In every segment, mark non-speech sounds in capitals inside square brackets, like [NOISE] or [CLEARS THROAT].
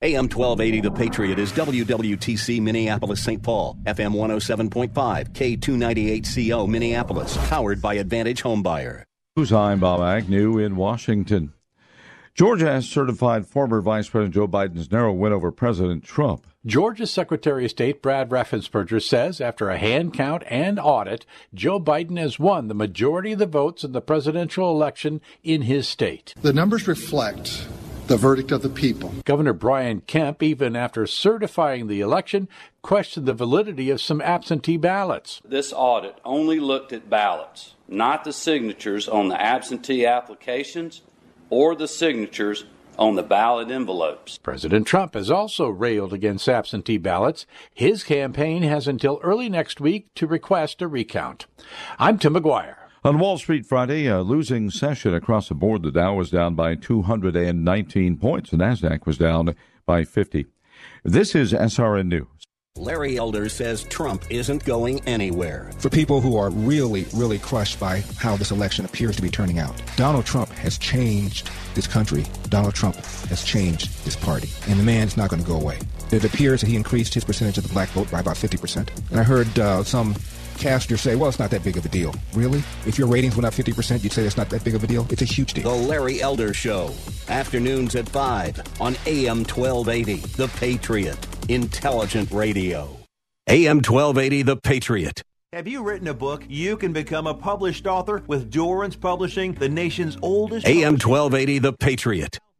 AM 1280 The Patriot is WWTC Minneapolis St. Paul, FM 107.5, K298CO Minneapolis, powered by Advantage Homebuyer. Who's I'm Bob Agnew in Washington. Georgia has certified former Vice President Joe Biden's narrow win over President Trump. Georgia's Secretary of State Brad Raffensperger says after a hand count and audit, Joe Biden has won the majority of the votes in the presidential election in his state. The numbers reflect the verdict of the people. Governor Brian Kemp, even after certifying the election, questioned the validity of some absentee ballots. This audit only looked at ballots, not the signatures on the absentee applications or the signatures on the ballot envelopes. President Trump has also railed against absentee ballots. His campaign has until early next week to request a recount. I'm Tim McGuire. On Wall Street Friday, a losing session across the board. The Dow was down by 219 points. The Nasdaq was down by 50. This is SRN News. Larry Elder says Trump isn't going anywhere. For people who are really, really crushed by how this election appears to be turning out, Donald Trump has changed this country. Donald Trump has changed this party. And the man's not going to go away. It appears that he increased his percentage of the black vote by about 50%. And I heard uh, some casters say, well, it's not that big of a deal. Really? If your ratings went up 50%, you'd say it's not that big of a deal? It's a huge deal. The Larry Elder Show. Afternoons at 5 on AM 1280. The Patriot. Intelligent Radio. AM 1280, The Patriot. Have you written a book? You can become a published author with Dorrance Publishing, the nation's oldest. AM 1280, The Patriot.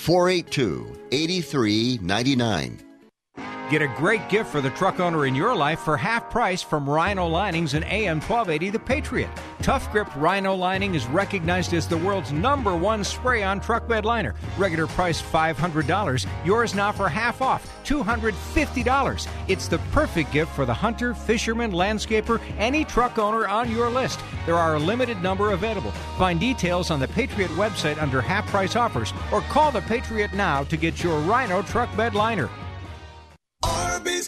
482 8399. Get a great gift for the truck owner in your life for half price from Rhino Linings and AM 1280 The Patriot. Tough Grip Rhino Lining is recognized as the world's number one spray on truck bed liner. Regular price $500. Yours now for half off, $250. It's the perfect gift for the hunter, fisherman, landscaper, any truck owner on your list. There are a limited number available. Find details on the Patriot website under half price offers or call the Patriot now to get your Rhino truck bed liner.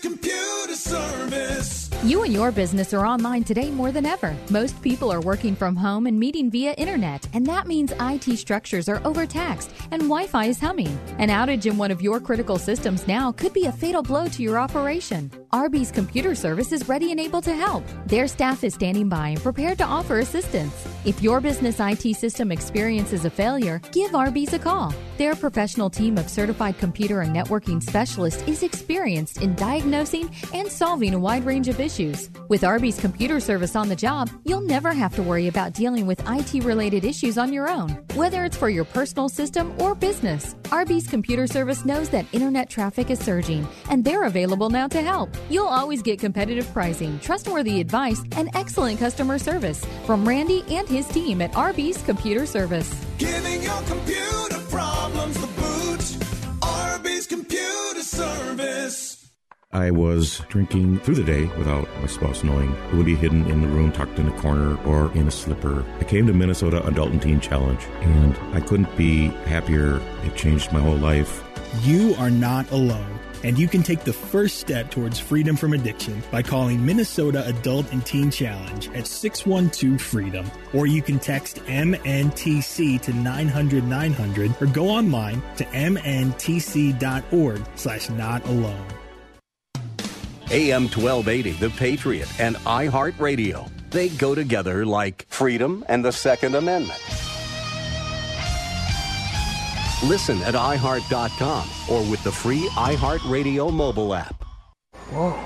Computer Service. You and your business are online today more than ever. Most people are working from home and meeting via internet, and that means IT structures are overtaxed and Wi Fi is humming. An outage in one of your critical systems now could be a fatal blow to your operation. Arby's Computer Service is ready and able to help. Their staff is standing by and prepared to offer assistance. If your business IT system experiences a failure, give Arby's a call. Their professional team of certified computer and networking specialists is experienced in diagnosing and solving a wide range of issues. With Arby's computer service on the job, you'll never have to worry about dealing with IT related issues on your own, whether it's for your personal system or business. Arby's computer service knows that internet traffic is surging, and they're available now to help. You'll always get competitive pricing, trustworthy advice, and excellent customer service from Randy and his team at Arby's Computer Service. Giving your computer problems the boot. Arby's Computer Service. I was drinking through the day without my spouse knowing. It would be hidden in the room, tucked in a corner, or in a slipper. I came to Minnesota Adult and Teen Challenge, and I couldn't be happier. It changed my whole life. You are not alone. And you can take the first step towards freedom from addiction by calling Minnesota Adult and Teen Challenge at 612 Freedom. Or you can text MNTC to 900 900 or go online to mntc.org slash not alone. AM 1280, The Patriot, and iHeartRadio. They go together like freedom and the Second Amendment. Listen at iHeart.com or with the free iHeartRadio mobile app. Whoa.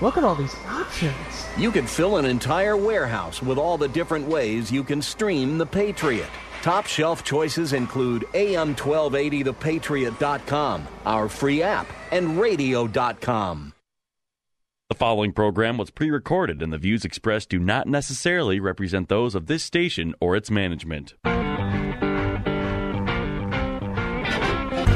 Look at all these options. You could fill an entire warehouse with all the different ways you can stream The Patriot. Top shelf choices include AM1280thepatriot.com, our free app, and radio.com. The following program was pre recorded, and the views expressed do not necessarily represent those of this station or its management.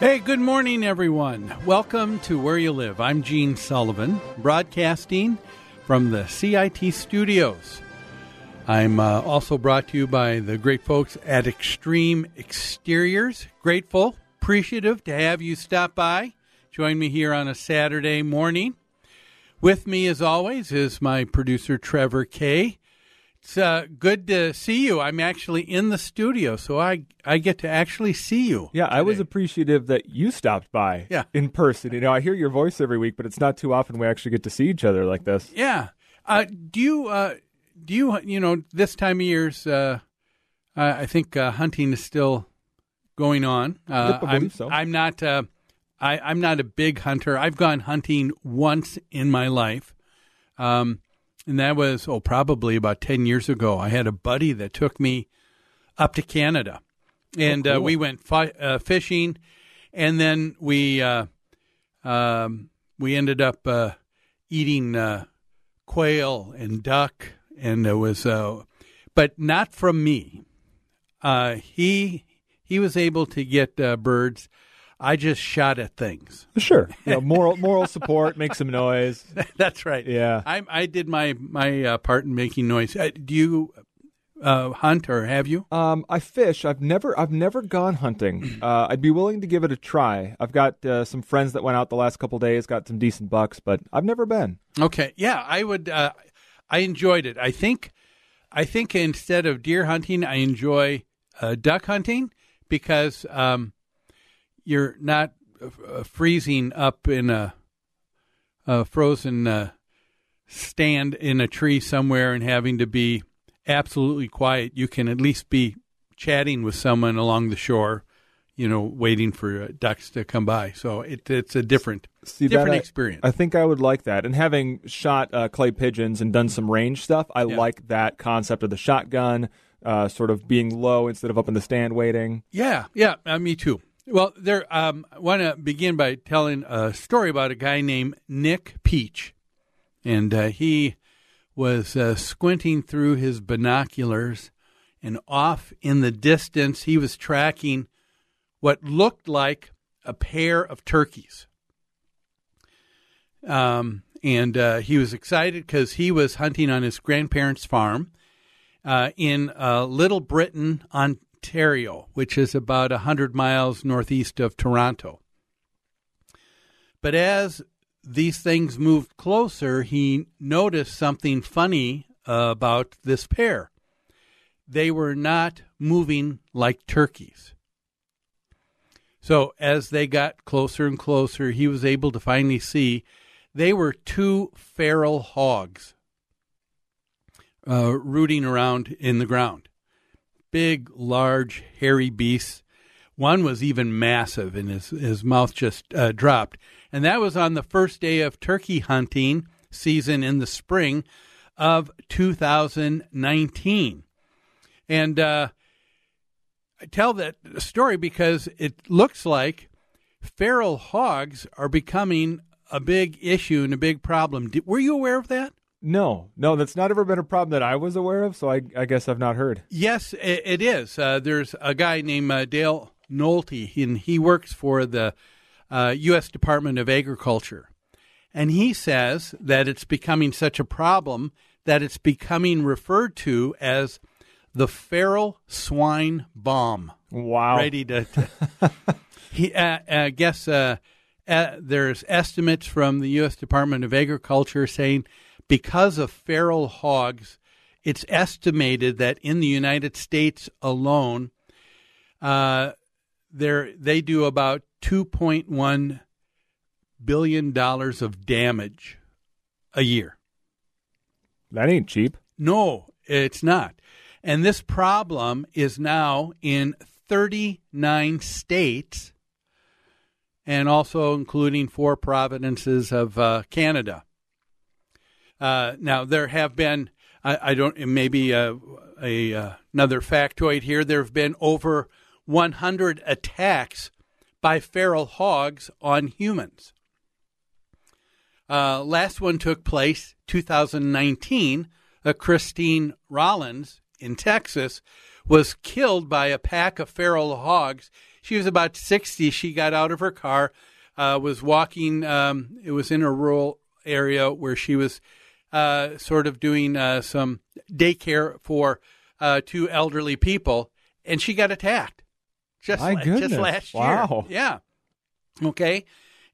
Hey, good morning, everyone. Welcome to Where You Live. I'm Gene Sullivan, broadcasting from the CIT studios. I'm uh, also brought to you by the great folks at Extreme Exteriors. Grateful, appreciative to have you stop by. Join me here on a Saturday morning. With me, as always, is my producer, Trevor Kay. It's uh, good to see you. I'm actually in the studio, so I, I get to actually see you. Yeah, I was appreciative that you stopped by Yeah. in person. You know, I hear your voice every week, but it's not too often we actually get to see each other like this. Yeah. Uh, do you, uh, do you, you know, this time of year's, uh, I think uh, hunting is still going on. Uh, Yep, I I'm, so. I'm not, uh, I, I'm not a big hunter. I've gone hunting once in my life. Um, and that was, oh, probably about 10 years ago. I had a buddy that took me up to Canada. And uh, cool. we went fi- uh, fishing. And then we, uh, um, we ended up uh, eating uh, quail and duck. And it was, uh, but not from me. Uh, he he was able to get uh, birds. I just shot at things. Sure. [LAUGHS] You know, moral moral support, make some noise. [LAUGHS] That's right. Yeah. I I did my my uh, part in making noise. Uh, do you uh, hunt or have you? Um, I fish. I've never I've never gone hunting. [CLEARS THROAT] Uh, I'd be willing to give it a try. I've got uh, some friends that went out the last couple days, got some decent bucks, but I've never been. Okay. Yeah, I would. Uh, I enjoyed it. I think. I think instead of deer hunting, I enjoy uh, duck hunting because um, you're not uh, freezing up in a, a frozen uh, stand in a tree somewhere and having to be absolutely quiet. You can at least be chatting with someone along the shore, you know, waiting for uh, ducks to come by. So it, it's a different, See, different I- experience. I think I would like that. And having shot uh, clay pigeons and done some range stuff, I Yeah. like that concept of the shotgun, uh, sort of being low instead of up in the stand waiting. Yeah, yeah, uh, me too. Well, there. Um, I want to begin by telling a story about a guy named Nick Peach, and uh, he was uh, squinting through his binoculars, and off in the distance, he was tracking what looked like a pair of turkeys. Um, and uh, he was excited because he was hunting on his grandparents' farm uh, in uh, Little Britain, Ontario, which is about 100 miles northeast of Toronto. But as these things moved closer, he noticed something funny about this pair. They were not moving like turkeys. So as they got closer and closer, he was able to finally see they were two feral hogs uh, rooting around in the ground. Big, large, hairy beasts. One was even massive, and his, his mouth just uh, dropped. And that was on the first day of turkey hunting season in the spring of 2019. And uh, I tell that story because it looks like feral hogs are becoming a big issue and a big problem. Did, were you aware of that? No, no, that's not ever been a problem that I was aware of. So I, I guess I've not heard. Yes, it, it is. Uh, there's a guy named uh, Dale Nolte, and he works for the uh, U.S. Department of Agriculture. And he says that it's becoming such a problem that it's becoming referred to as the feral swine bomb. Wow. Ready to. to [LAUGHS] he, uh, I guess uh, uh, there's estimates from the U.S. Department of Agriculture saying because of feral hogs, it's estimated that in the United States alone, uh, there they do about 2.1 billion dollars of damage a year. That ain't cheap. No, it's not. And this problem is now in 39 states and also including four provinces of uh, Canada. Uh, now, there have been, I, I don't, maybe uh, a, uh, another factoid here, there have been over 100 attacks by feral hogs on humans. Uh, last one took place 2019. Uh, Christine Rollins in Texas was killed by a pack of feral hogs. She was about 60. She got out of her car, uh, was walking. Um, it was in a rural area where she was uh, sort of doing uh, some daycare for uh, two elderly people, and she got attacked. Just, My la- goodness. just last Wow. year. Yeah. Okay.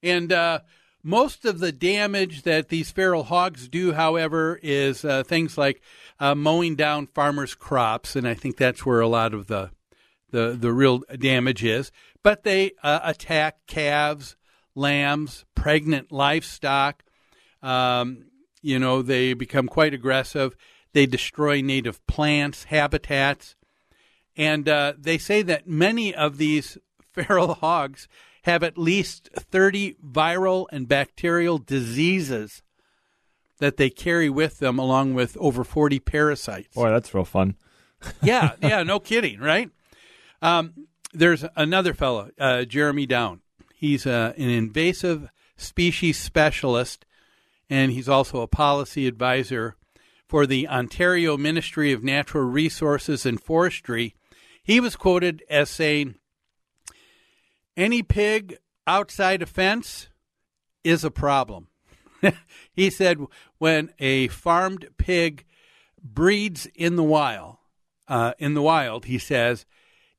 And uh, most of the damage that these feral hogs do, however, is uh, things like uh, mowing down farmers' crops, and I think that's where a lot of the the the real damage is. But they uh, attack calves, lambs, pregnant livestock. Um, you know, they become quite aggressive. They destroy native plants, habitats, and uh, they say that many of these [LAUGHS] feral hogs have at least 30 viral and bacterial diseases that they carry with them, along with over 40 parasites. Boy, that's real fun. [LAUGHS] yeah, yeah, no kidding, right? Um, there's another fellow, uh, Jeremy Down. He's uh, an invasive species specialist, and he's also a policy advisor for the Ontario Ministry of Natural Resources and Forestry. He was quoted as saying, Any pig outside a fence is a problem. [LAUGHS] he said, when a farmed pig breeds in the wild, uh, in the wild, he says,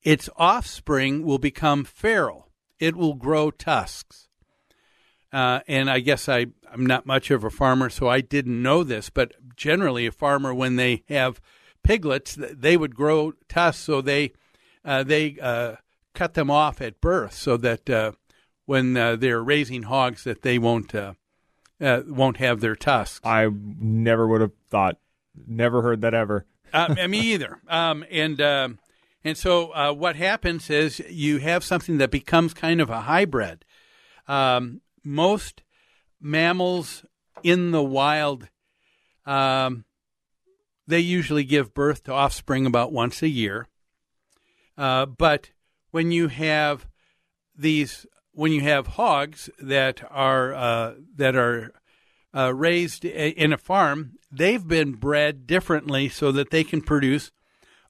its offspring will become feral. It will grow tusks. Uh, and I guess I, I'm not much of a farmer, so I didn't know this, but generally, a farmer, when they have piglets, they would grow tusks, so they uh, they uh, cut them off at birth, so that uh, when uh, they're raising hogs, that they won't uh, uh, won't have their tusks. I never would have thought, never heard that ever. [LAUGHS] uh, me either. Um, and um, and so uh, what happens is you have something that becomes kind of a hybrid. Um, most mammals in the wild, um, they usually give birth to offspring about once a year. Uh, but when you have these, when you have hogs that are uh, that are uh, raised in a farm, they've been bred differently so that they can produce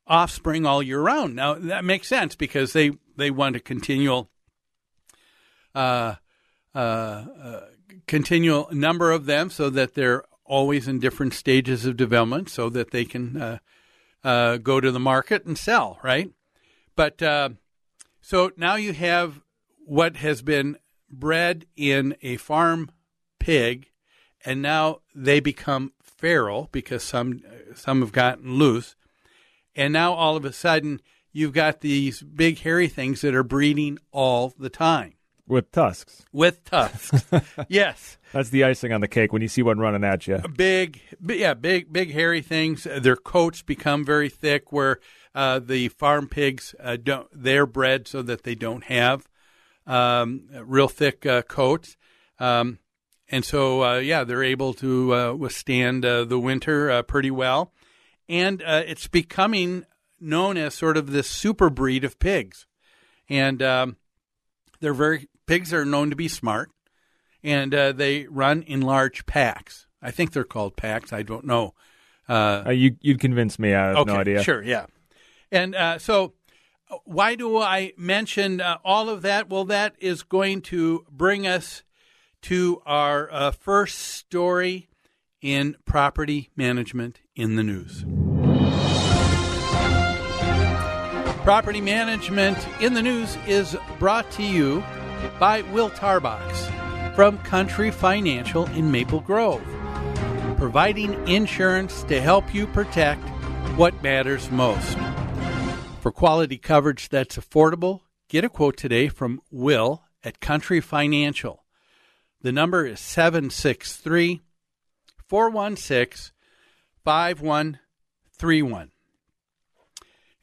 offspring all year round. Now that makes sense because they they want a continual uh, uh, uh, continual number of them so that they're always in different stages of development so that they can uh, uh, go to the market and sell, right? But uh, so now you have what has been bred in a farm pig, and now they become feral because some some have gotten loose, and now all of a sudden you've got these big hairy things that are breeding all the time With tusks. with tusks. [LAUGHS] yes, That's the icing on the cake when you see one running at you. big, yeah, big, big hairy things. Uh, Their coats become very thick, where uh, the farm pigs uh, don't. They're bred so that they don't have um, real thick uh, coats, um, and so uh, yeah, they're able to uh, withstand uh, the winter uh, pretty well. And uh, it's becoming known as sort of this super breed of pigs, and um, they're very pigs are known to be smart and uh, they run in large packs. I think they're called packs. I don't know. Uh, Uh, you you'd convince me. I have okay, no idea. Sure, yeah. And uh, so, uh, why do I mention uh, all of that? Well, that is going to bring us to our uh, first story in property management in the news. Property management in the news is brought to you by Will Tarbox from Country Financial in Maple Grove, providing insurance to help you protect what matters most. For quality coverage that's affordable, get a quote today from Will at Country Financial. The number is 763 416 5131.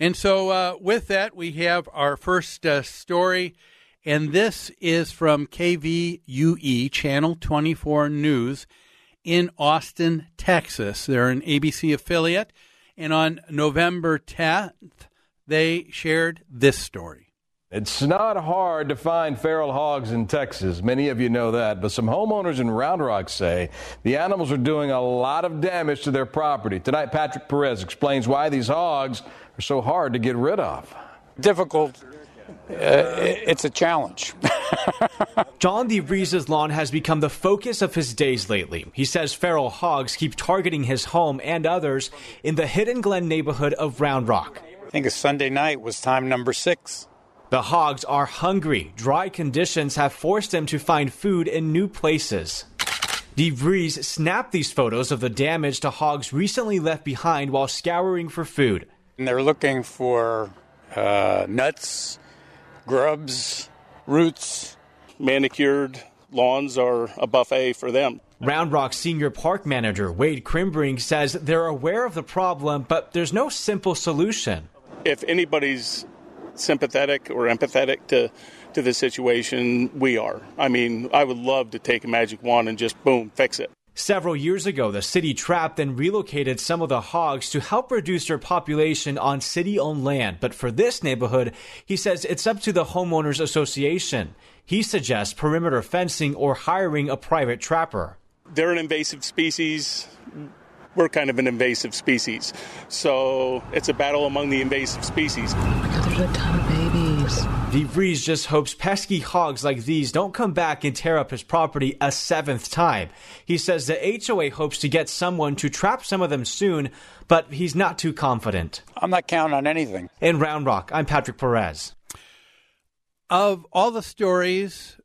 And so, uh, with that, we have our first uh, story, and this is from KVUE, Channel 24 News in Austin, Texas. They're an ABC affiliate, and on November 10th, they shared this story. It's not hard to find feral hogs in Texas. Many of you know that. But some homeowners in Round Rock say the animals are doing a lot of damage to their property. Tonight, Patrick Perez explains why these hogs are so hard to get rid of. difficult. Uh, it's a challenge. [LAUGHS] John DeVries' lawn has become the focus of his days lately. He says feral hogs keep targeting his home and others in the Hidden Glen neighborhood of Round Rock. I think a Sunday night was time number six. The hogs are hungry. Dry conditions have forced them to find food in new places. DeVries snapped these photos of the damage to hogs recently left behind while scouring for food. And they're looking for uh, nuts, grubs, roots. Manicured lawns are a buffet for them. Round Rock Senior Park Manager Wade Crimbring says they're aware of the problem, but there's no simple solution. If anybody's sympathetic or empathetic to, to the situation, we are. I mean, I would love to take a magic wand and just boom, fix it. Several years ago, the city trapped and relocated some of the hogs to help reduce their population on city owned land. But for this neighborhood, he says it's up to the homeowners association. He suggests perimeter fencing or hiring a private trapper. They're an invasive species. We're kind of an invasive species. So it's a battle among the invasive species. Oh my god, there's a ton of babies. DeVries just hopes pesky hogs like these don't come back and tear up his property a seventh time. He says the HOA hopes to get someone to trap some of them soon, but he's not too confident. I'm not counting on anything. In Round Rock, I'm Patrick Perez. Of all the stories,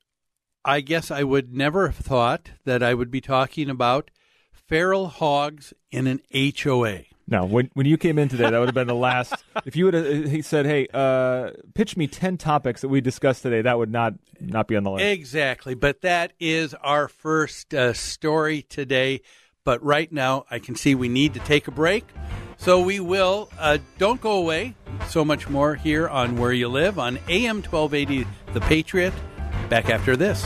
I guess I would never have thought that I would be talking about feral hogs in an HOA. No, when when you came in today, that would have been the last. if you would have he said, "Hey, uh, pitch me ten topics that we discussed today," that would not not be on the list. Exactly. But that is our first uh, story today. But right now, I can see we need to take a break. So we will. Uh, don't go away. So much more here on Where You Live on AM 1280 The Patriot. Back after this.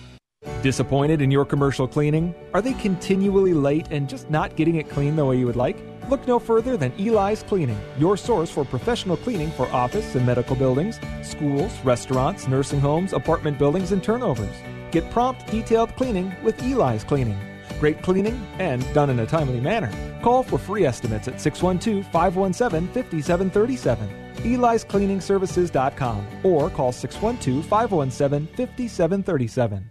Disappointed in your commercial cleaning? Are they continually late and just not getting it clean the way you would like? Look no further than Eli's Cleaning, your source for professional cleaning for office and medical buildings, schools, restaurants, nursing homes, apartment buildings, and turnovers. Get prompt, detailed cleaning with Eli's Cleaning. Great cleaning and done in a timely manner. Call for free estimates at 612 517 5737. Eli'sCleaningServices.com or call 612 517 5737.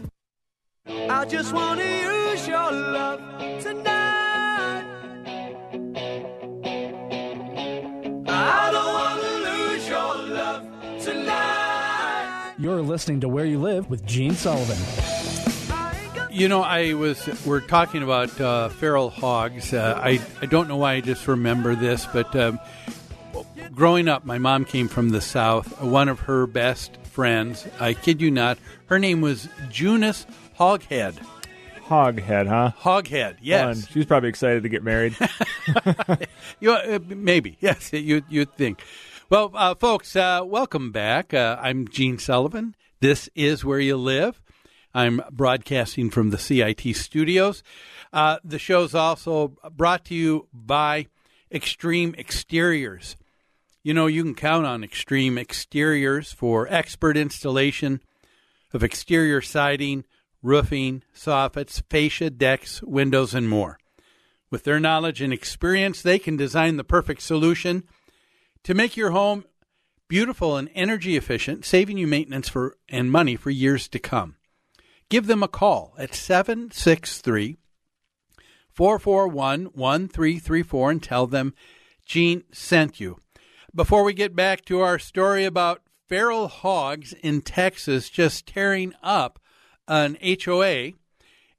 I just want to use your love tonight. I don't want to lose your love tonight. You're listening to Where You Live with Gene Sullivan. You know, I was we're talking about uh, feral hogs. Uh, I I don't know why I just remember this, but um, growing up, my mom came from the south. One of her best friends, I kid you not, her name was Junus Hoghead. Hoghead, huh? Hoghead, yes. She's probably excited to get married. [LAUGHS] you, uh, maybe, yes, you, you'd think. Well, uh, folks, uh, welcome back. Uh, I'm Gene Sullivan. This is Where You Live. I'm broadcasting from the CIT studios. Uh, the show's also brought to you by Extreme Exteriors. You know, you can count on Extreme Exteriors for expert installation of exterior siding, roofing, soffits, fascia, decks, windows, and more. With their knowledge and experience, they can design the perfect solution to make your home beautiful and energy efficient, saving you maintenance for and money for years to come. Give them a call at 763 441 1334 and tell them Gene sent you. Before we get back to our story about feral hogs in Texas just tearing up an HOA,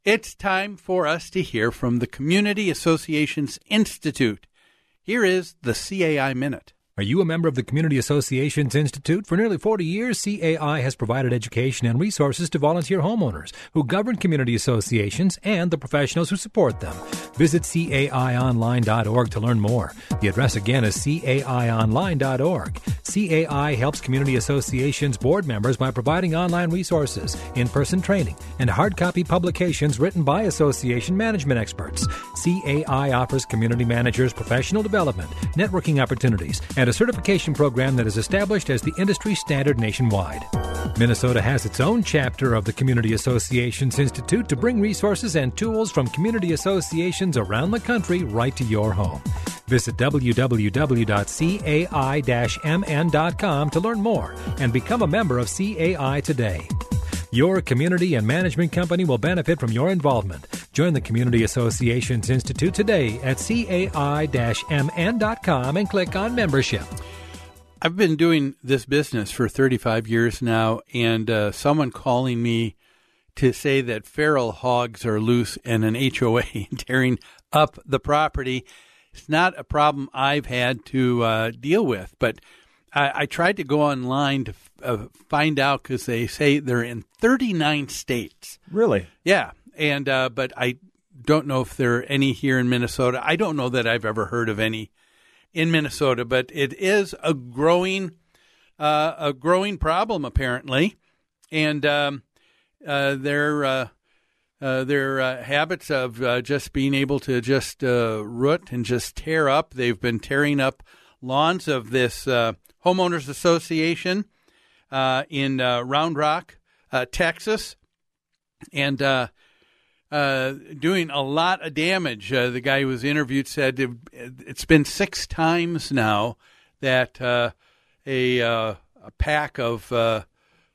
it's time for us to hear from the Community Associations Institute. Here is the CAI Minute. Are you a member of the Community Associations Institute? For nearly 40 years, CAI has provided education and resources to volunteer homeowners who govern community associations and the professionals who support them. Visit CAIonline.org to learn more. The address again is CAIonline.org. CAI helps community associations board members by providing online resources, in person training, and hard copy publications written by association management experts. CAI offers community managers professional development, networking opportunities, and a certification program that is established as the industry standard nationwide. Minnesota has its own chapter of the Community Associations Institute to bring resources and tools from community associations around the country right to your home. Visit www.cai-mn.com to learn more and become a member of CAI today. Your community and management company will benefit from your involvement. Join the Community Associations Institute today at cai-mn.com and click on membership. I've been doing this business for 35 years now, and uh, someone calling me to say that feral hogs are loose in an HOA [LAUGHS] tearing up the property. It's not a problem I've had to uh, deal with, but I, I, tried to go online to uh, find out because they say they're in 39 states. Really? Yeah, and uh, but I don't know if there are any here in Minnesota. I don't know that I've ever heard of any in Minnesota, but it is a growing uh, a growing problem apparently, and um, uh, their uh, uh their uh, habits of uh, just being able to just root and just tear up. They've been tearing up lawns of this uh, homeowners association uh, in uh, Round Rock, uh, Texas, and uh, doing a lot of damage. The guy who was interviewed said it, it's been six times now that a, a pack of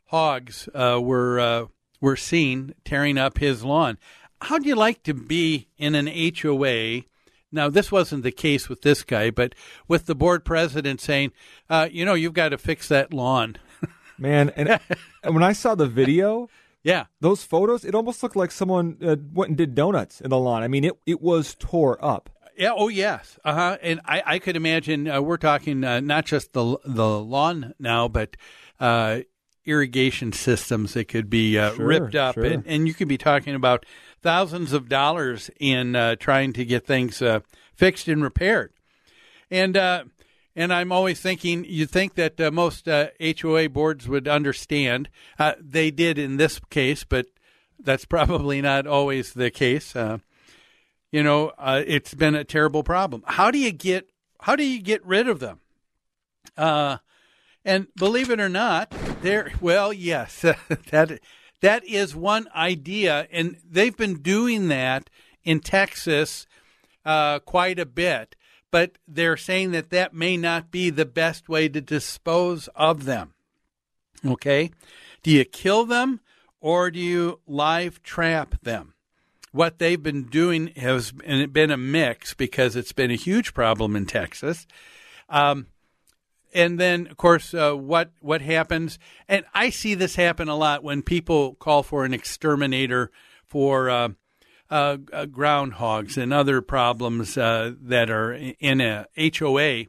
hogs were were seen tearing up his lawn. How'd you like to be in an HOA? Now, this wasn't the case with this guy, but with the board president saying, uh, you know, you've got to fix that lawn. [LAUGHS] Man, and, and when I saw the video, [LAUGHS] yeah, those photos, it almost looked like someone uh, went and did donuts in the lawn. I mean, it it was tore up. Yeah. Oh, yes. Uh huh. And I, I could imagine uh, we're talking uh, not just the the lawn now, but uh, irrigation systems that could be uh, Sure, ripped up, sure. and, and you could be talking about thousands of dollars in uh, trying to get things uh, fixed and repaired. And uh, and I'm always thinking, you'd think that uh, most uh, HOA boards would understand. Uh, they did in this case, but that's probably not always the case. Uh, you know, uh, it's been a terrible problem. How do you get how do you get rid of them? Uh, and believe it or not, there. Well, yes, [LAUGHS] that that is one idea, and they've been doing that in Texas uh, quite a bit. But they're saying that that may not be the best way to dispose of them. Okay, do you kill them or do you live trap them? What they've been doing has been a mix because it's been a huge problem in Texas. Um, and then, of course, uh, what what happens? And I see this happen a lot when people call for an exterminator for uh, uh, uh, groundhogs and other problems uh, that are in a HOA.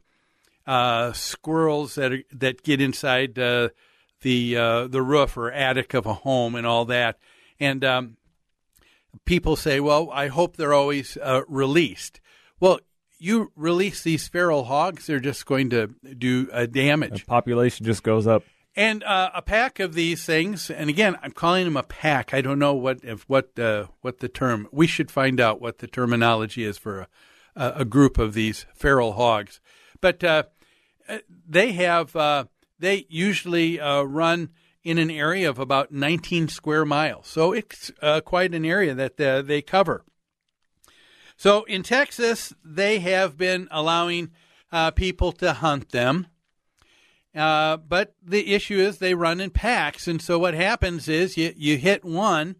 Uh, squirrels that are, that get inside the the roof or attic of a home and all that, and um, people say, "Well, I hope they're always released." Well, you release these feral hogs, they're just going to do uh, damage. The population just goes up. And uh, a pack of these things, and again, I'm calling them a pack. I don't know what if what uh, what the term. We should find out what the terminology is for a, a group of these feral hogs. But uh, they have uh, they usually uh, run in an area of about 19 square miles, so it's uh, quite an area that uh, they cover. So in Texas, they have been allowing uh, people to hunt them. Uh, but the issue is they run in packs. And so what happens is you, you hit one,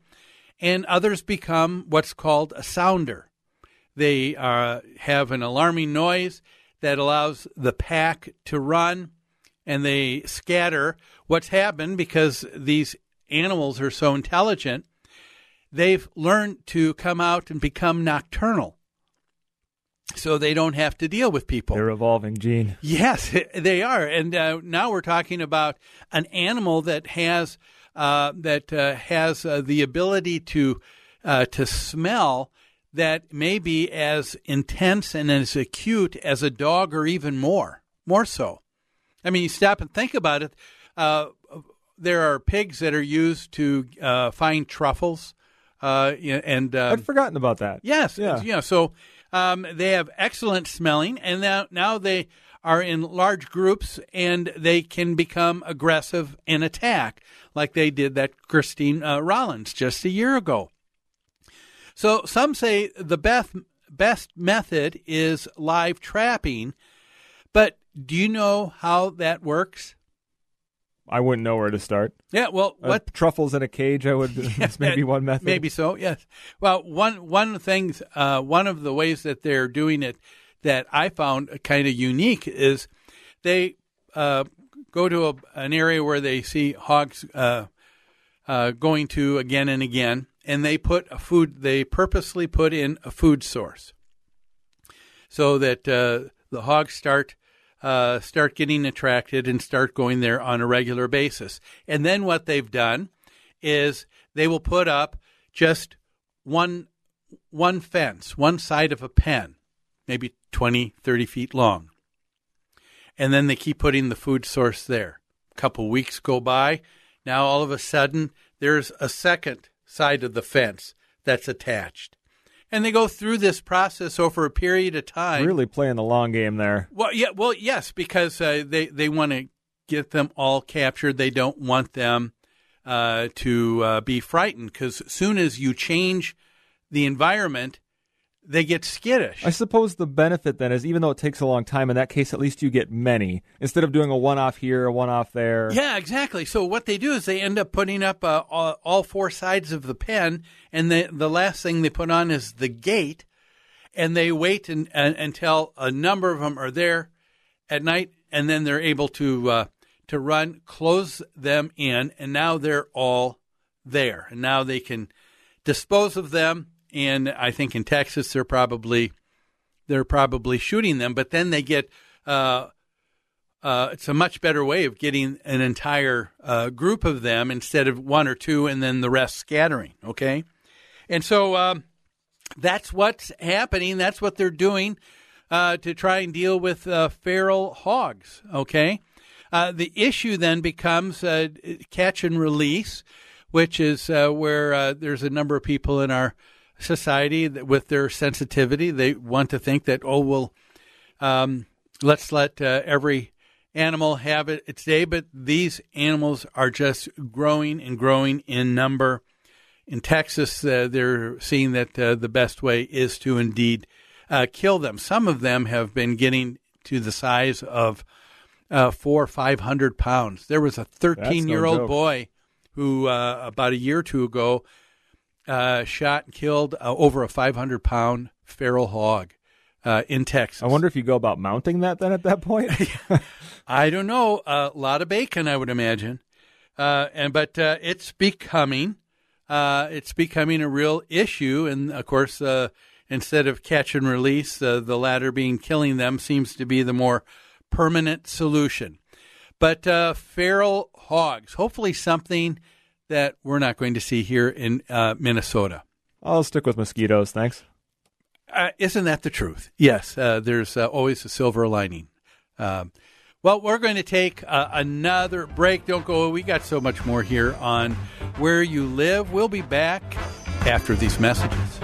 and others become what's called a sounder. They uh, have an alarming noise that allows the pack to run, and they scatter. What's happened because these animals are so intelligent, they've learned to come out and become nocturnal so they don't have to deal with people. They're evolving, Gene. Yes, [LAUGHS] they are, and uh, now we're talking about an animal that has uh, that uh, has uh, the ability to uh, to smell that may be as intense and as acute as a dog, or even more, more so. I mean, you stop and think about it. Uh, there are pigs that are used to find truffles, and I'd forgotten about that. Yes, Yeah. yeah. So um, they have excellent smelling, and now now they are in large groups, and they can become aggressive and attack, like they did that Christine uh, Rollins just a year ago. So some say the best best method is live trapping, but do you know how that works? I wouldn't know where to start. Yeah, well, Uh, what truffles in a cage? I would. [LAUGHS] that's maybe one method. Maybe so. Yes. Well, one one things, uh, one of the ways that they're doing it that I found kind of unique is they uh, go to a, an area where they see hogs uh, uh, going to again and again, and they put a food. They purposely put in a food source so that uh, the hogs start uh, start getting attracted and start going there on a regular basis. And then what they've done is they will put up just one one fence, one side of a pen, maybe 20, 30 feet long. And then they keep putting the food source there. A couple weeks go by. Now all of a sudden there's a second side of the fence that's attached. And they go through this process over a period of time. Really playing the long game there. Well, yeah, well, yes, because uh, they they want to get them all captured. They don't want them uh, to uh, be frightened because as soon as you change the environment, they get skittish. I suppose the benefit then is even though it takes a long time, in that case, at least you get many instead of doing a one off here, a one off there. Yeah, exactly. So what they do is they end up putting up uh, all, four sides of the pen, and the the last thing they put on is the gate, and they wait and, and, until a number of them are there at night, and then they're able to uh, to run, close them in, and now they're all there, and now they can dispose of them and I think in Texas they're probably they're probably shooting them, but then they get uh, uh, it's a much better way of getting an entire uh, group of them instead of one or two and then the rest scattering. Okay, and so um, that's what's happening. That's what they're doing uh, to try and deal with uh, feral hogs. Okay, uh, the issue then becomes catch and release, which is where there's a number of people in our society with their sensitivity. They want to think that, oh, well, um, let's let uh, every animal have it its day. But these animals are just growing and growing in number. In Texas, uh, they're seeing that uh, the best way is to indeed uh, kill them. Some of them have been getting to the size of uh, four or five hundred pounds. There was a 13 year old boy who, uh, about a year or two ago, uh, shot and killed uh, over a 500 pound feral hog uh, in Texas. I wonder if you go about mounting that then at that point. [LAUGHS] I don't know. A lot of bacon, I would imagine. Uh, and but uh, it's becoming uh, it's becoming a real issue, and of course, instead of catch and release, the latter being killing them seems to be the more permanent solution. But feral hogs, hopefully something that we're not going to see here in uh, Minnesota. I'll stick with mosquitoes, thanks. Uh, isn't that the truth? Yes, uh, there's uh, always a silver lining. Um, well, we're going to take uh, another break. Don't go. We got so much more here on Where You Live. We'll be back after these messages.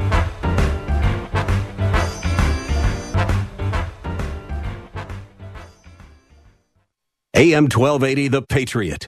AM 1280, The Patriot.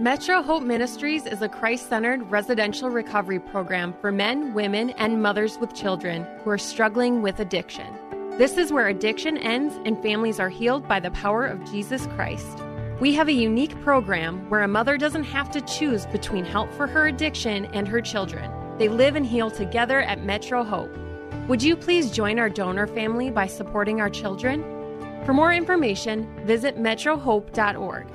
Metro Hope Ministries is a Christ centered residential recovery program for men, women, and mothers with children who are struggling with addiction. This is where addiction ends and families are healed by the power of Jesus Christ. We have a unique program where a mother doesn't have to choose between help for her addiction and her children. They live and heal together at Metro Hope. Would you please join our donor family by supporting our children? For more information, visit metrohope.org.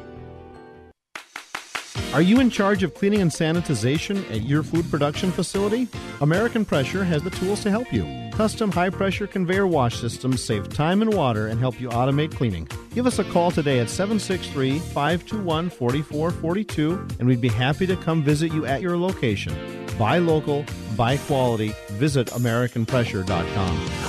Are you in charge of cleaning and sanitization at your food production facility? American Pressure has the tools to help you. Custom high pressure conveyor wash systems save time and water and help you automate cleaning. Give us a call today at 763 521 4442 and we'd be happy to come visit you at your location. Buy local, buy quality. Visit AmericanPressure.com.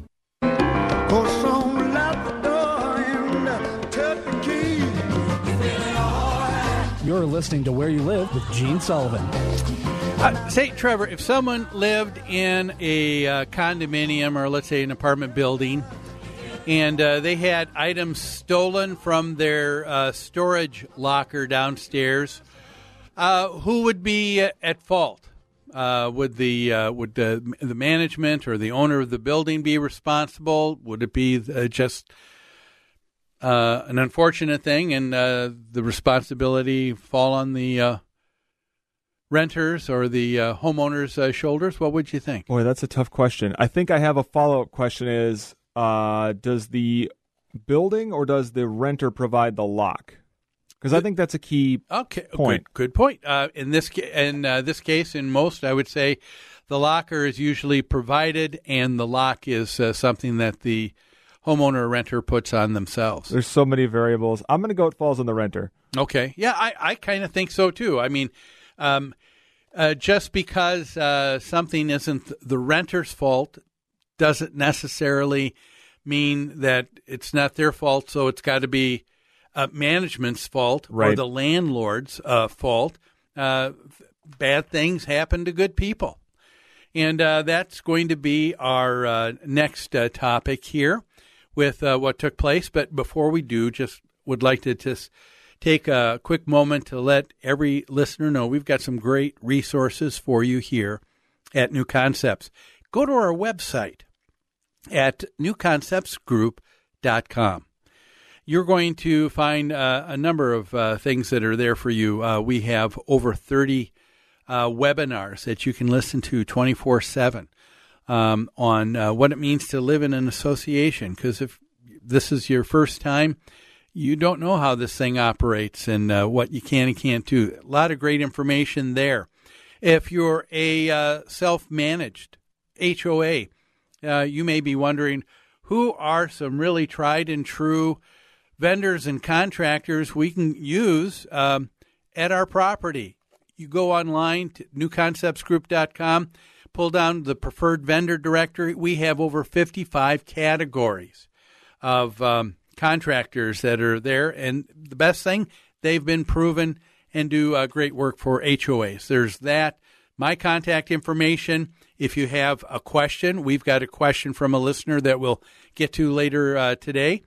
You're listening to Where You Live with Gene Sullivan. Uh, say, Trevor, if someone lived in a uh, condominium or let's say an apartment building and uh, they had items stolen from their uh, storage locker downstairs, uh, who would be at fault? Uh, would the would the, the management or the owner of the building be responsible? Would it be just uh, an unfortunate thing, and uh, the responsibility fall on the uh, renters or the uh, homeowners' uh, shoulders? What would you think? Boy, that's a tough question. I think I have a follow up question: Is uh, does the building or does the renter provide the lock? Because I think that's a key okay, point. Good, good point. in this ca- in this case, in most, I would say the locker is usually provided, and the lock is something that the homeowner or renter puts on themselves. There's so many variables. I'm going to go. It falls on the renter. Okay. Yeah, I, I kind of think so too. I mean, um, uh, just because uh, something isn't the renter's fault doesn't necessarily mean that it's not their fault. So it's got to be uh, management's fault right. or the landlord's uh, fault. Uh, bad things happen to good people. And uh, that's going to be our next topic here with uh, what took place. But before we do, just would like to just take a quick moment to let every listener know we've got some great resources for you here at New Concepts. Go to our website at newconceptsgroup.com. You're going to find uh, a number of uh, things that are there for you. Uh, we have over 30 uh, webinars that you can listen to 24 7 um, on uh, what it means to live in an association. Because if this is your first time, you don't know how this thing operates and uh, what you can and can't do. A lot of great information there. If you're a uh, self managed HOA, uh, you may be wondering who are some really tried and true vendors and contractors we can use um, at our property. You go online to newconceptsgroup.com pull down the preferred vendor directory. We have over 55 categories of um, contractors that are there. And the best thing, they've been proven and do uh, great work for HOAs. There's that. My contact information. If you have a question, we've got a question from a listener that we'll get to later uh, today.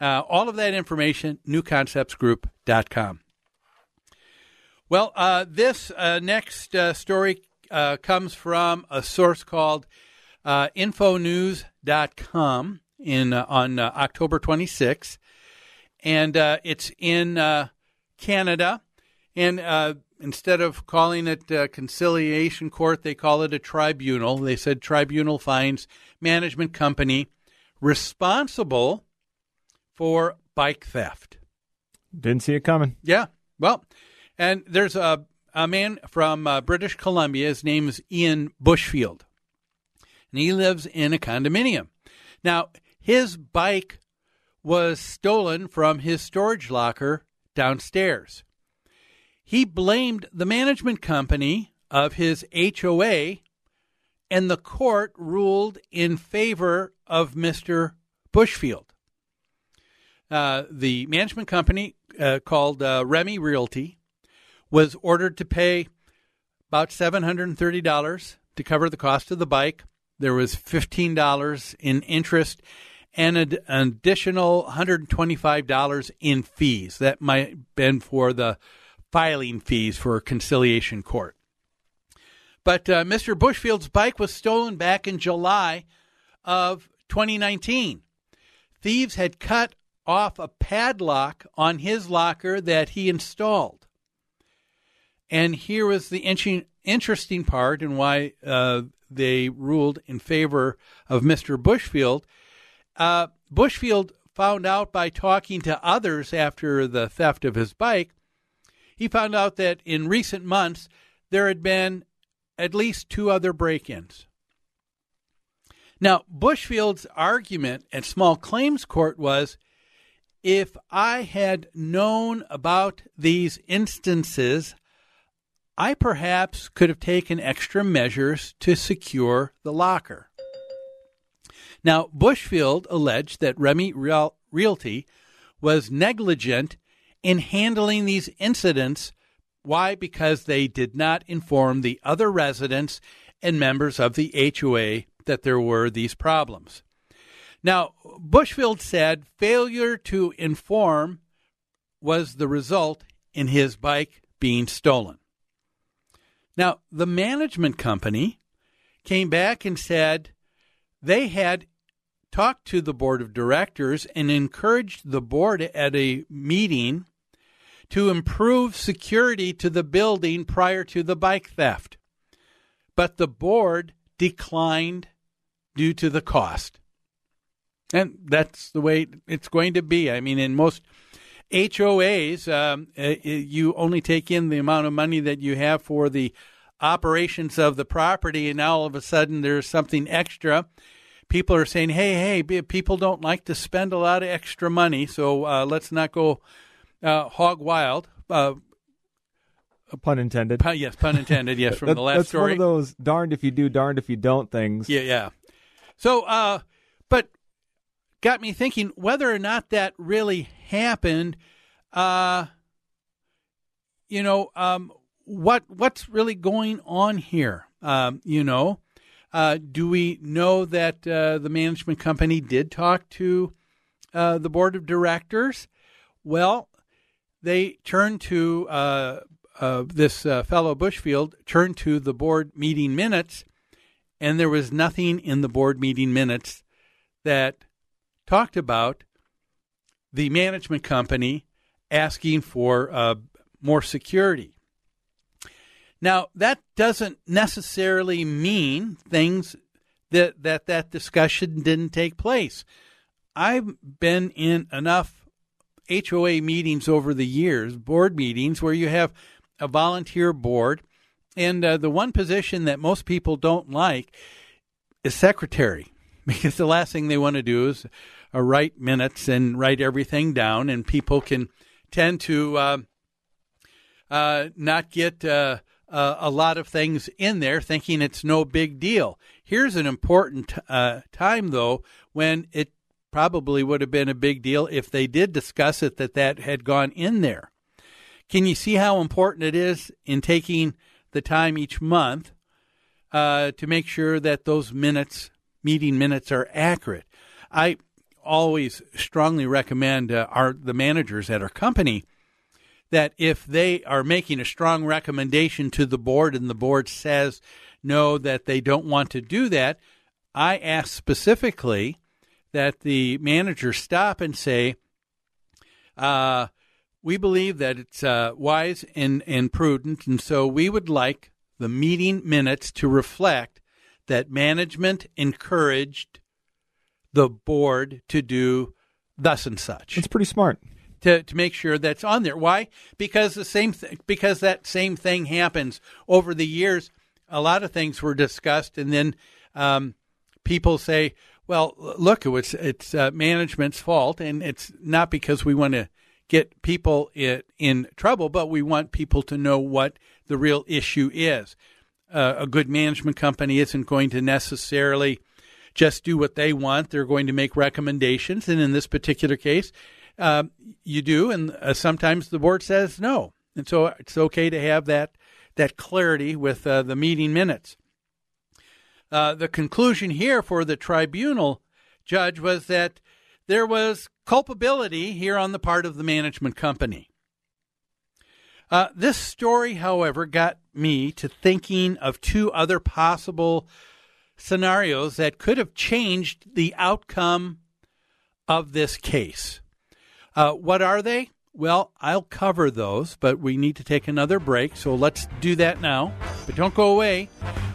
Uh, all of that information, newconceptsgroup.com. Well, uh, this uh, next uh, story uh, comes from a source called uh, infonews.com in, uh, on uh, October 26th. And uh, it's in uh, Canada. And instead of calling it a conciliation court, they call it a tribunal. They said tribunal finds management company responsible for bike theft. Didn't see it coming. Yeah. Well, and there's a a man from uh, British Columbia. His name is Ian Bushfield, and he lives in a condominium. Now, his bike was stolen from his storage locker downstairs. He blamed the management company of his HOA, and the court ruled in favor of Mr. Bushfield. Uh, the management company uh, called uh, Remy Realty was ordered to pay about $730 to cover the cost of the bike. There was $15 in interest and an additional $125 in fees. That might have been for the filing fees for conciliation court. But uh, Mr. Bushfield's bike was stolen back in July of 2019. Thieves had cut off a padlock on his locker that he installed. And here was the inchi- interesting part and why uh, they ruled in favor of Mr. Bushfield. Uh, Bushfield found out by talking to others after the theft of his bike, he found out that in recent months there had been at least two other break ins. Now, Bushfield's argument at small claims court was if I had known about these instances, I perhaps could have taken extra measures to secure the locker. Now, Bushfield alleged that Remy Real- Realty was negligent in handling these incidents. Why? Because they did not inform the other residents and members of the HOA that there were these problems. Now, Bushfield said failure to inform was the result in his bike being stolen. Now, the management company came back and said they had talked to the board of directors and encouraged the board at a meeting to improve security to the building prior to the bike theft. But the board declined due to the cost. And that's the way it's going to be. I mean, in most HOAs, um, uh, you only take in the amount of money that you have for the operations of the property, and now all of a sudden there's something extra. People are saying, "Hey, hey, people don't like to spend a lot of extra money, so uh, let's not go uh, hog wild." Uh, pun intended. Pun, yes, pun intended. Yes, from that, the last that's story. one of those darned if you do, darned if you don't things. Yeah, yeah. So, uh, but got me thinking whether or not that really happened. Uh, you know, um, what what's really going on here? Um, you know, uh, do we know that uh, the management company did talk to uh, the board of directors? Well, they turned to uh, uh, this uh, fellow Bushfield turned to the board meeting minutes, and there was nothing in the board meeting minutes that talked about the management company asking for more security. Now, that doesn't necessarily mean things that that, that discussion didn't take place. I've been in enough HOA meetings over the years, board meetings, where you have a volunteer board, and uh, the one position that most people don't like is secretary, [LAUGHS] because the last thing they want to do is uh, write minutes and write everything down, and people can tend to uh, uh not get uh, uh, a lot of things in there, thinking it's no big deal. Here's an important time, though, when it probably would have been a big deal if they did discuss it that that had gone in there. Can you see how important it is in taking the time each month uh, to make sure that those minutes, meeting minutes, are accurate? I always strongly recommend uh, our the managers at our company that if they are making a strong recommendation to the board and the board says no that they don't want to do that, I ask specifically that the manager stop and say, uh, we believe that it's uh, wise and, and prudent, and so we would like the meeting minutes to reflect that management encouraged the board to do thus and such. It's pretty smart to to make sure that's on there. Why? Because the same th- because that same thing happens over the years. A lot of things were discussed, and then um, people say, "Well, look, it's it's uh, management's fault," and it's not because we want to get people in, in trouble, but we want people to know what the real issue is. Uh, a good management company isn't going to necessarily just do what they want. They're going to make recommendations, and in this particular case, uh, you do, and uh, sometimes the board says no, and so it's okay to have that that clarity with uh, the meeting minutes. Uh, the conclusion here for the tribunal judge was that there was culpability here on the part of the management company. Uh, this story, however, got me to thinking of two other possible scenarios that could have changed the outcome of this case. Uh, what are they? Well, I'll cover those, but we need to take another break, so let's do that now. But don't go away.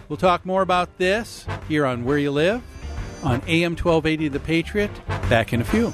We'll talk more about this here on Where You Live on AM 1280 The Patriot. Back in a few.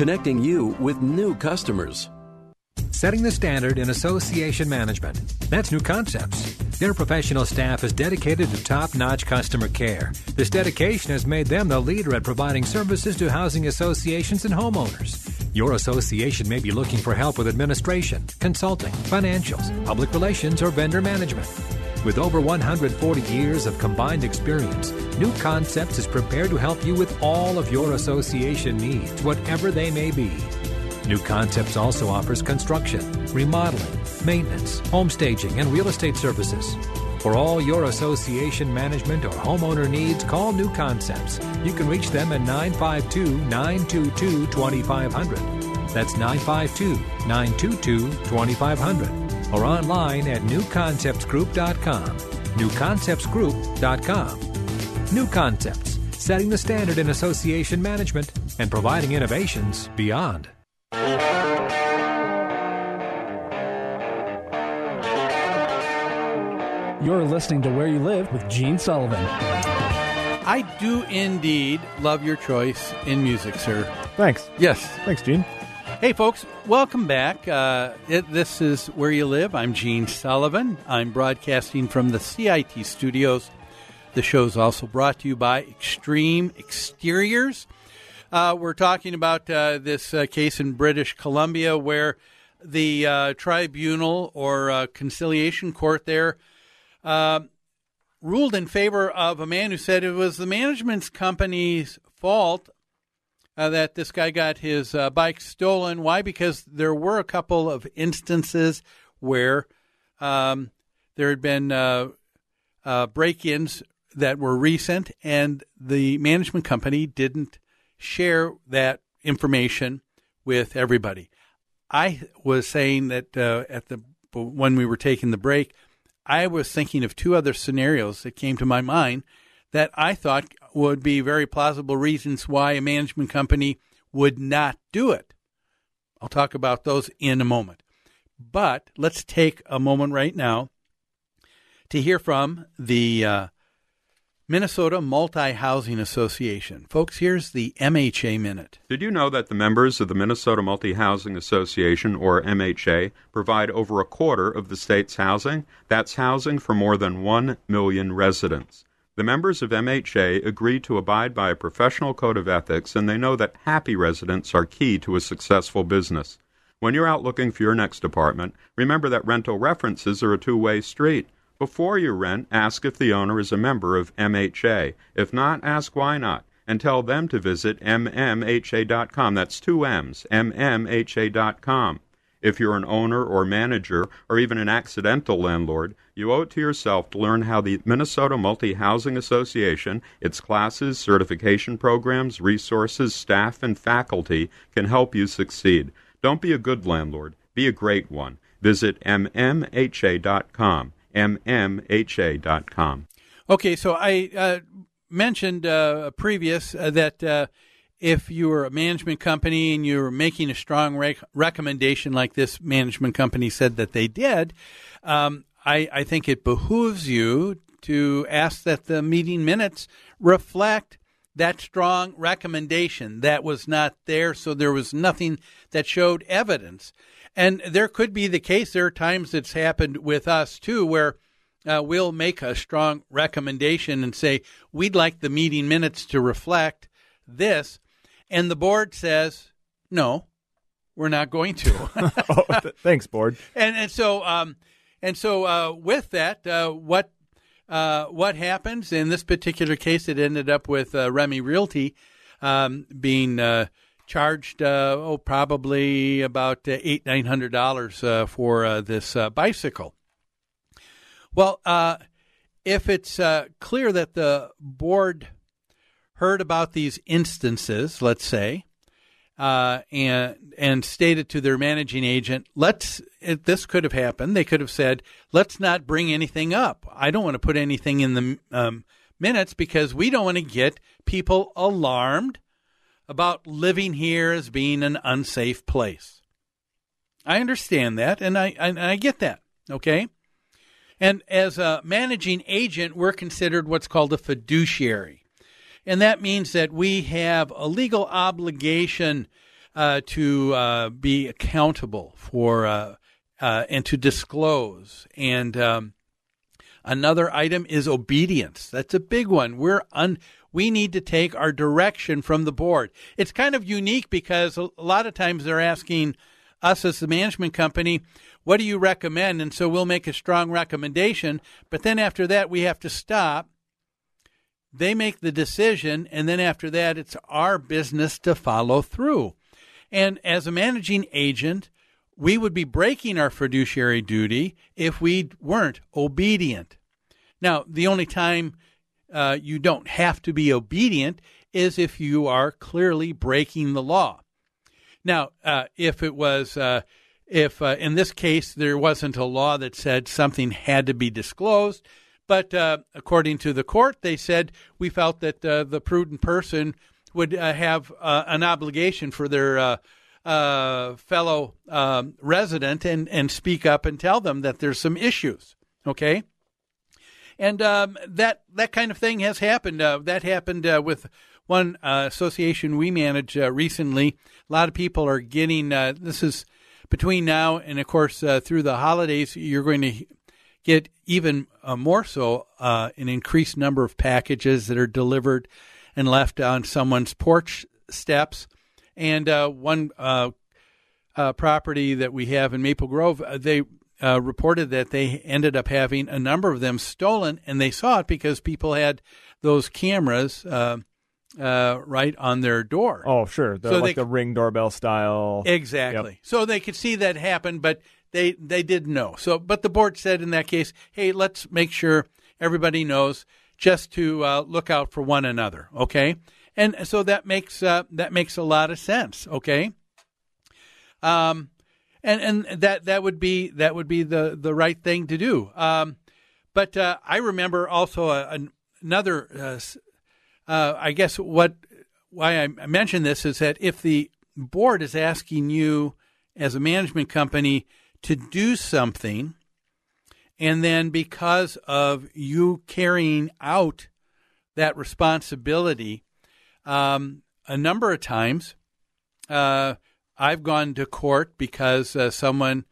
connecting you with new customers. Setting the standard in association management. That's New Concepts. Their professional staff is dedicated to top notch customer care. This dedication has made them the leader at providing services to housing associations and homeowners. Your association may be looking for help with administration, consulting, financials, public relations, or vendor management. With over 140 years of combined experience, New Concepts is prepared to help you with all of your association needs, whatever they may be. New Concepts also offers construction, remodeling, maintenance, home staging, and real estate services. For all your association management or homeowner needs, call New Concepts. You can reach them at 952 922 2500. That's 952 922 2500 or online at newconceptsgroup.com. Newconceptsgroup.com. New Concepts, setting the standard in association management and providing innovations beyond. You're listening to Where You Live with Gene Sullivan. I do indeed love your choice in music, sir. Thanks. Yes. Thanks, Gene. Hey, folks, welcome back. Uh, it, this is Where You Live. I'm Gene Sullivan. I'm broadcasting from the CIT studios. The show is also brought to you by Extreme Exteriors. Uh, we're talking about uh, this uh, case in British Columbia where the uh, tribunal or uh, conciliation court there uh, ruled in favor of a man who said it was the management company's fault uh, that this guy got his uh, bike stolen. Why? Because there were a couple of instances where um, there had been uh, uh break ins that were recent, and the management company didn't share that information with everybody. I was saying that uh, at the when we were taking the break I was thinking of two other scenarios that came to my mind that I thought would be very plausible reasons why a management company would not do it. I'll talk about those in a moment. But let's take a moment right now to hear from the uh, Minnesota Multi Housing Association. Folks, here's the MHA Minute. Did you know that the members of the Minnesota Multi Housing Association, or MHA, provide over a quarter of the state's housing? That's housing for more than 1 million residents. The members of MHA agree to abide by a professional code of ethics, and they know that happy residents are key to a successful business. When you're out looking for your next apartment, remember that rental references are a two way street. Before you rent, ask if the owner is a member of MHA. If not, ask why not, and tell them to visit mmha.com. That's two M's, mmha.com. If you're an owner or manager or even an accidental landlord, you owe it to yourself to learn how the Minnesota Multi Housing Association, its classes, certification programs, resources, staff, and faculty can help you succeed. Don't be a good landlord, be a great one. Visit mmha.com. mmha.com. Okay, so I uh, mentioned uh, previous uh, that uh, if you were a management company and you were making a strong rec- recommendation like this management company said that they did, um, I, I think it behooves you to ask that the meeting minutes reflect that strong recommendation that was not there, so there was nothing that showed evidence. And there could be the case, there are times it's happened with us too, where uh, we'll make a strong recommendation and say, we'd like the meeting minutes to reflect this. And the board says, no, we're not going to. [LAUGHS] oh, th- thanks, board. And, and so, um, and so uh, with that, uh, what uh, what happens in this particular case? It ended up with uh, Remy Realty um, being uh, charged, uh, oh, probably about eight nine hundred dollars for this bicycle. Well, if it's clear that the board heard about these instances, let's say, uh, and and stated to their managing agent, "Let's." This could have happened. They could have said, "Let's not bring anything up. I don't want to put anything in the um, minutes because we don't want to get people alarmed about living here as being an unsafe place." I understand that, and I, and I get that. Okay, and as a managing agent, we're considered what's called a fiduciary and that means that we have a legal obligation uh, to uh, be accountable for uh, uh and to disclose. And um, another item is obedience. That's a big one. We're un- we need to take our direction from the board. It's kind of unique because a lot of times they're asking us as the management company, what do you recommend? And so we'll make a strong recommendation. But then after that, we have to stop they make the decision, and then after that, it's our business to follow through. And as a managing agent, we would be breaking our fiduciary duty if we weren't obedient. Now, the only time uh, you don't have to be obedient is if you are clearly breaking the law. Now, uh, if it was, uh, if uh, in this case there wasn't a law that said something had to be disclosed, but uh, according to the court, they said we felt that uh, the prudent person would uh, have uh, an obligation for their uh, uh, fellow um, resident and, and speak up and tell them that there's some issues. Okay. And um, that that kind of thing has happened. that happened with one association we manage recently. A lot of people are getting this is between now and of course through the holidays. You're going to get even uh, more so uh, an increased number of packages that are delivered and left on someone's porch steps. And uh, one uh, uh, property that we have in Maple Grove, uh, they reported that they ended up having a number of them stolen, and they saw it because people had those cameras. right on their door. Oh, sure. The, so like they, the ring doorbell style. Exactly. Yep. So they could see that happen, but they they didn't know. So, but the board said in that case, hey, let's make sure everybody knows just to uh, look out for one another. Okay, and so that makes uh, that makes a lot of sense. Okay, um, and and that that would be that would be the the right thing to do. Um, but uh, I remember also a, another. Uh, uh, I guess what why I mention this is that if the board is asking you as a management company to do something, and then because of you carrying out that responsibility, um, a number of times uh, I've gone to court because uh, someone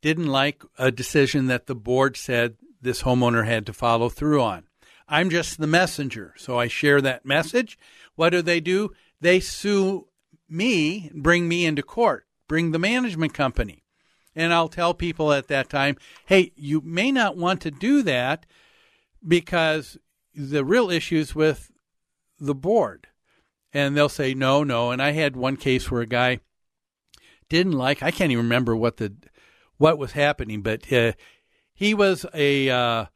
didn't like a decision that the board said this homeowner had to follow through on. I'm just the messenger. So I share that message. What do they do? They sue me, bring me into court, bring the management company. And I'll tell people at that time, hey, you may not want to do that because the real issues with the board. And they'll say, no, no. And I had one case where a guy didn't like, I can't even remember what the, what was happening, but uh, he was a, uh,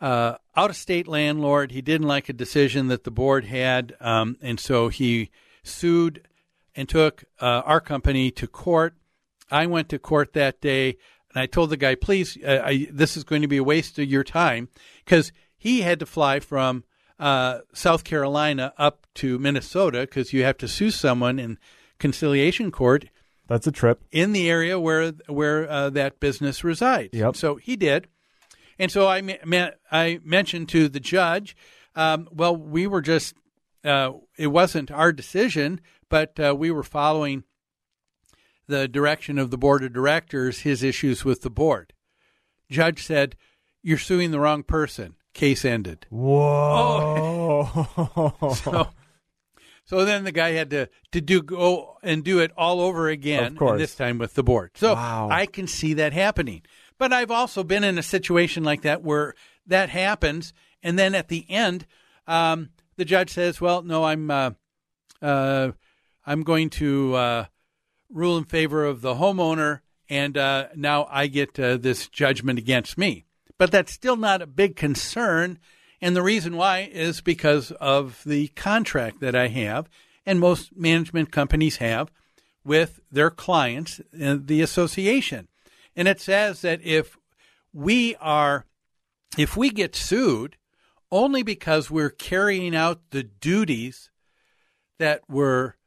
uh, out of state landlord. He didn't like a decision that the board had, um, and so he sued and took uh, our company to court. I went to court that day, and I told the guy, "Please, uh, I, this is going to be a waste of your time," because he had to fly from uh, South Carolina up to Minnesota because you have to sue someone in conciliation court. That's a trip in the area where where uh, that business resides. Yep. So he did. And so I, ma- I mentioned to the judge, um, well, we were just, uh, it wasn't our decision, but uh, we were following the direction of the board of directors, his issues with the board. Judge said, You're suing the wrong person. Case ended. Whoa. Oh. [LAUGHS] so, so then the guy had to, to do go and do it all over again, Of course. this time with the board. So Wow. I can see that happening. But I've also been in a situation like that where that happens, and then at the end, um, the judge says, "Well, no, I'm uh, uh, I'm going to uh, rule in favor of the homeowner, and uh, now I get uh, this judgment against me." But that's still not a big concern, and the reason why is because of the contract that I have, and most management companies have with their clients, the association. And it says that if we are, if we get sued only because we're carrying out the duties that were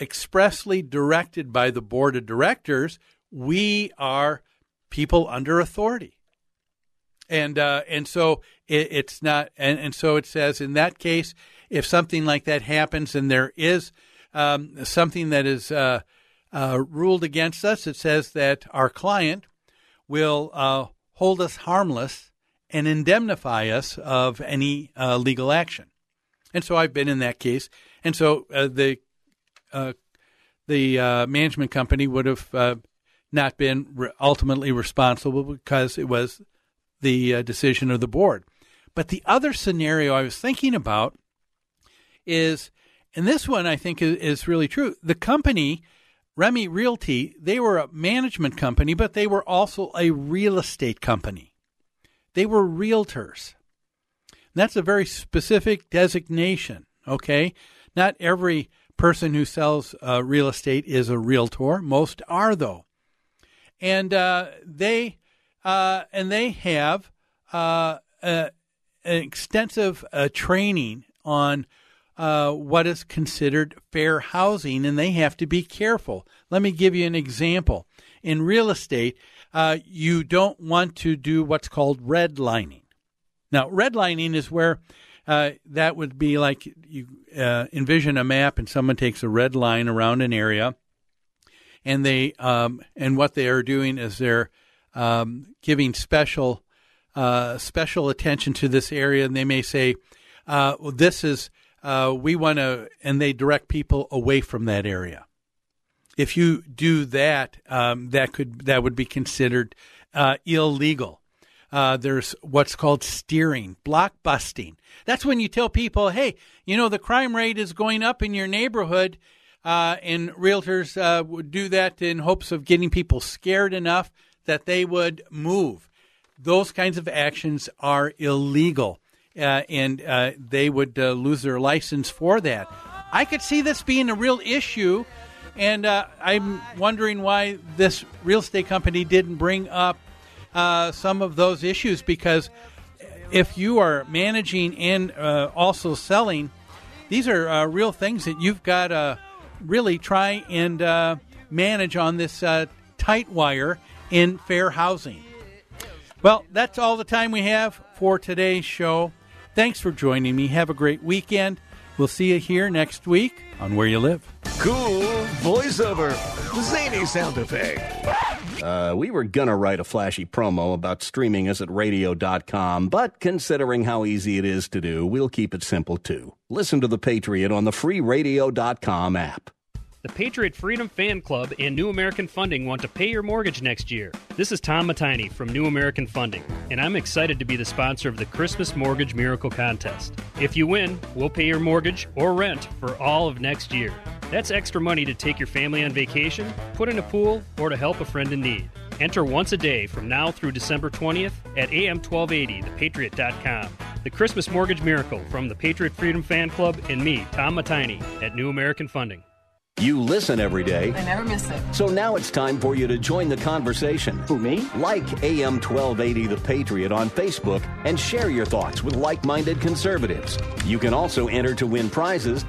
expressly directed by the board of directors, we are people under authority. And uh, and so it, it's not, and, and so it says in that case, if something like that happens and there is um, something that is uh, uh, ruled against us, it says that our client will uh, hold us harmless and indemnify us of any uh, legal action. And so I've been in that case. And so uh, the the uh, management company would have uh, not been re- ultimately responsible because it was the uh, decision of the board. But the other scenario I was thinking about is, and this one I think is, is really true. The company, Remy Realty, they were a management company, but they were also a real estate company. They were realtors. That's a very specific designation, okay? Not every person who sells uh, real estate is a realtor. Most are, though. And uh, they uh, and they have uh, an extensive uh, training on uh, what is considered fair housing, and they have to be careful. Let me give you an example. In real estate, you don't want to do what's called redlining. Now, redlining is where uh, that would be like you uh, envision a map, and someone takes a red line around an area, and they um, and what they are doing is they're um, giving special uh, special attention to this area, and they may say, uh, well, "This is uh, we want to," and they direct people away from that area. If you do that, um, that could that would be considered illegal. Uh, there's what's called steering, blockbusting. That's when you tell people, "Hey, you know the crime rate is going up in your neighborhood." Uh, and realtors uh, would do that in hopes of getting people scared enough that they would move. Those kinds of actions are illegal, uh, and uh, they would uh, lose their license for that. I could see this being a real issue, and uh, I'm wondering why this real estate company didn't bring up uh, some of those issues because if you are managing and uh, also selling, these are uh, real things that you've got to really try and uh, manage on this uh, tight wire in fair housing. Well, that's all the time we have for today's show. Thanks for joining me. Have a great weekend. We'll see you here next week on Where You Live. Cool voiceover. Zany sound effect. Uh, we were gonna write a flashy promo about streaming us at radio.com, but considering how easy it is to do, we'll keep it simple too. Listen to The Patriot on the free radio.com app. The Patriot Freedom Fan Club and New American Funding want to pay your mortgage next year. This is Tom Matini from New American Funding, and I'm excited to be the sponsor of the Christmas Mortgage Miracle Contest. If you win, we'll pay your mortgage or rent for all of next year. That's extra money to take your family on vacation, put in a pool, or to help a friend in need. Enter once a day from now through December 20th at AM1280, thepatriot.com. The Christmas Mortgage Miracle from the Patriot Freedom Fan Club and me, Tom Matini, at New American Funding. You listen every day. I never miss it. So now it's time for you to join the conversation. Who, me? Like AM 1280 The Patriot on Facebook and share your thoughts with like minded conservatives. You can also enter to win prizes.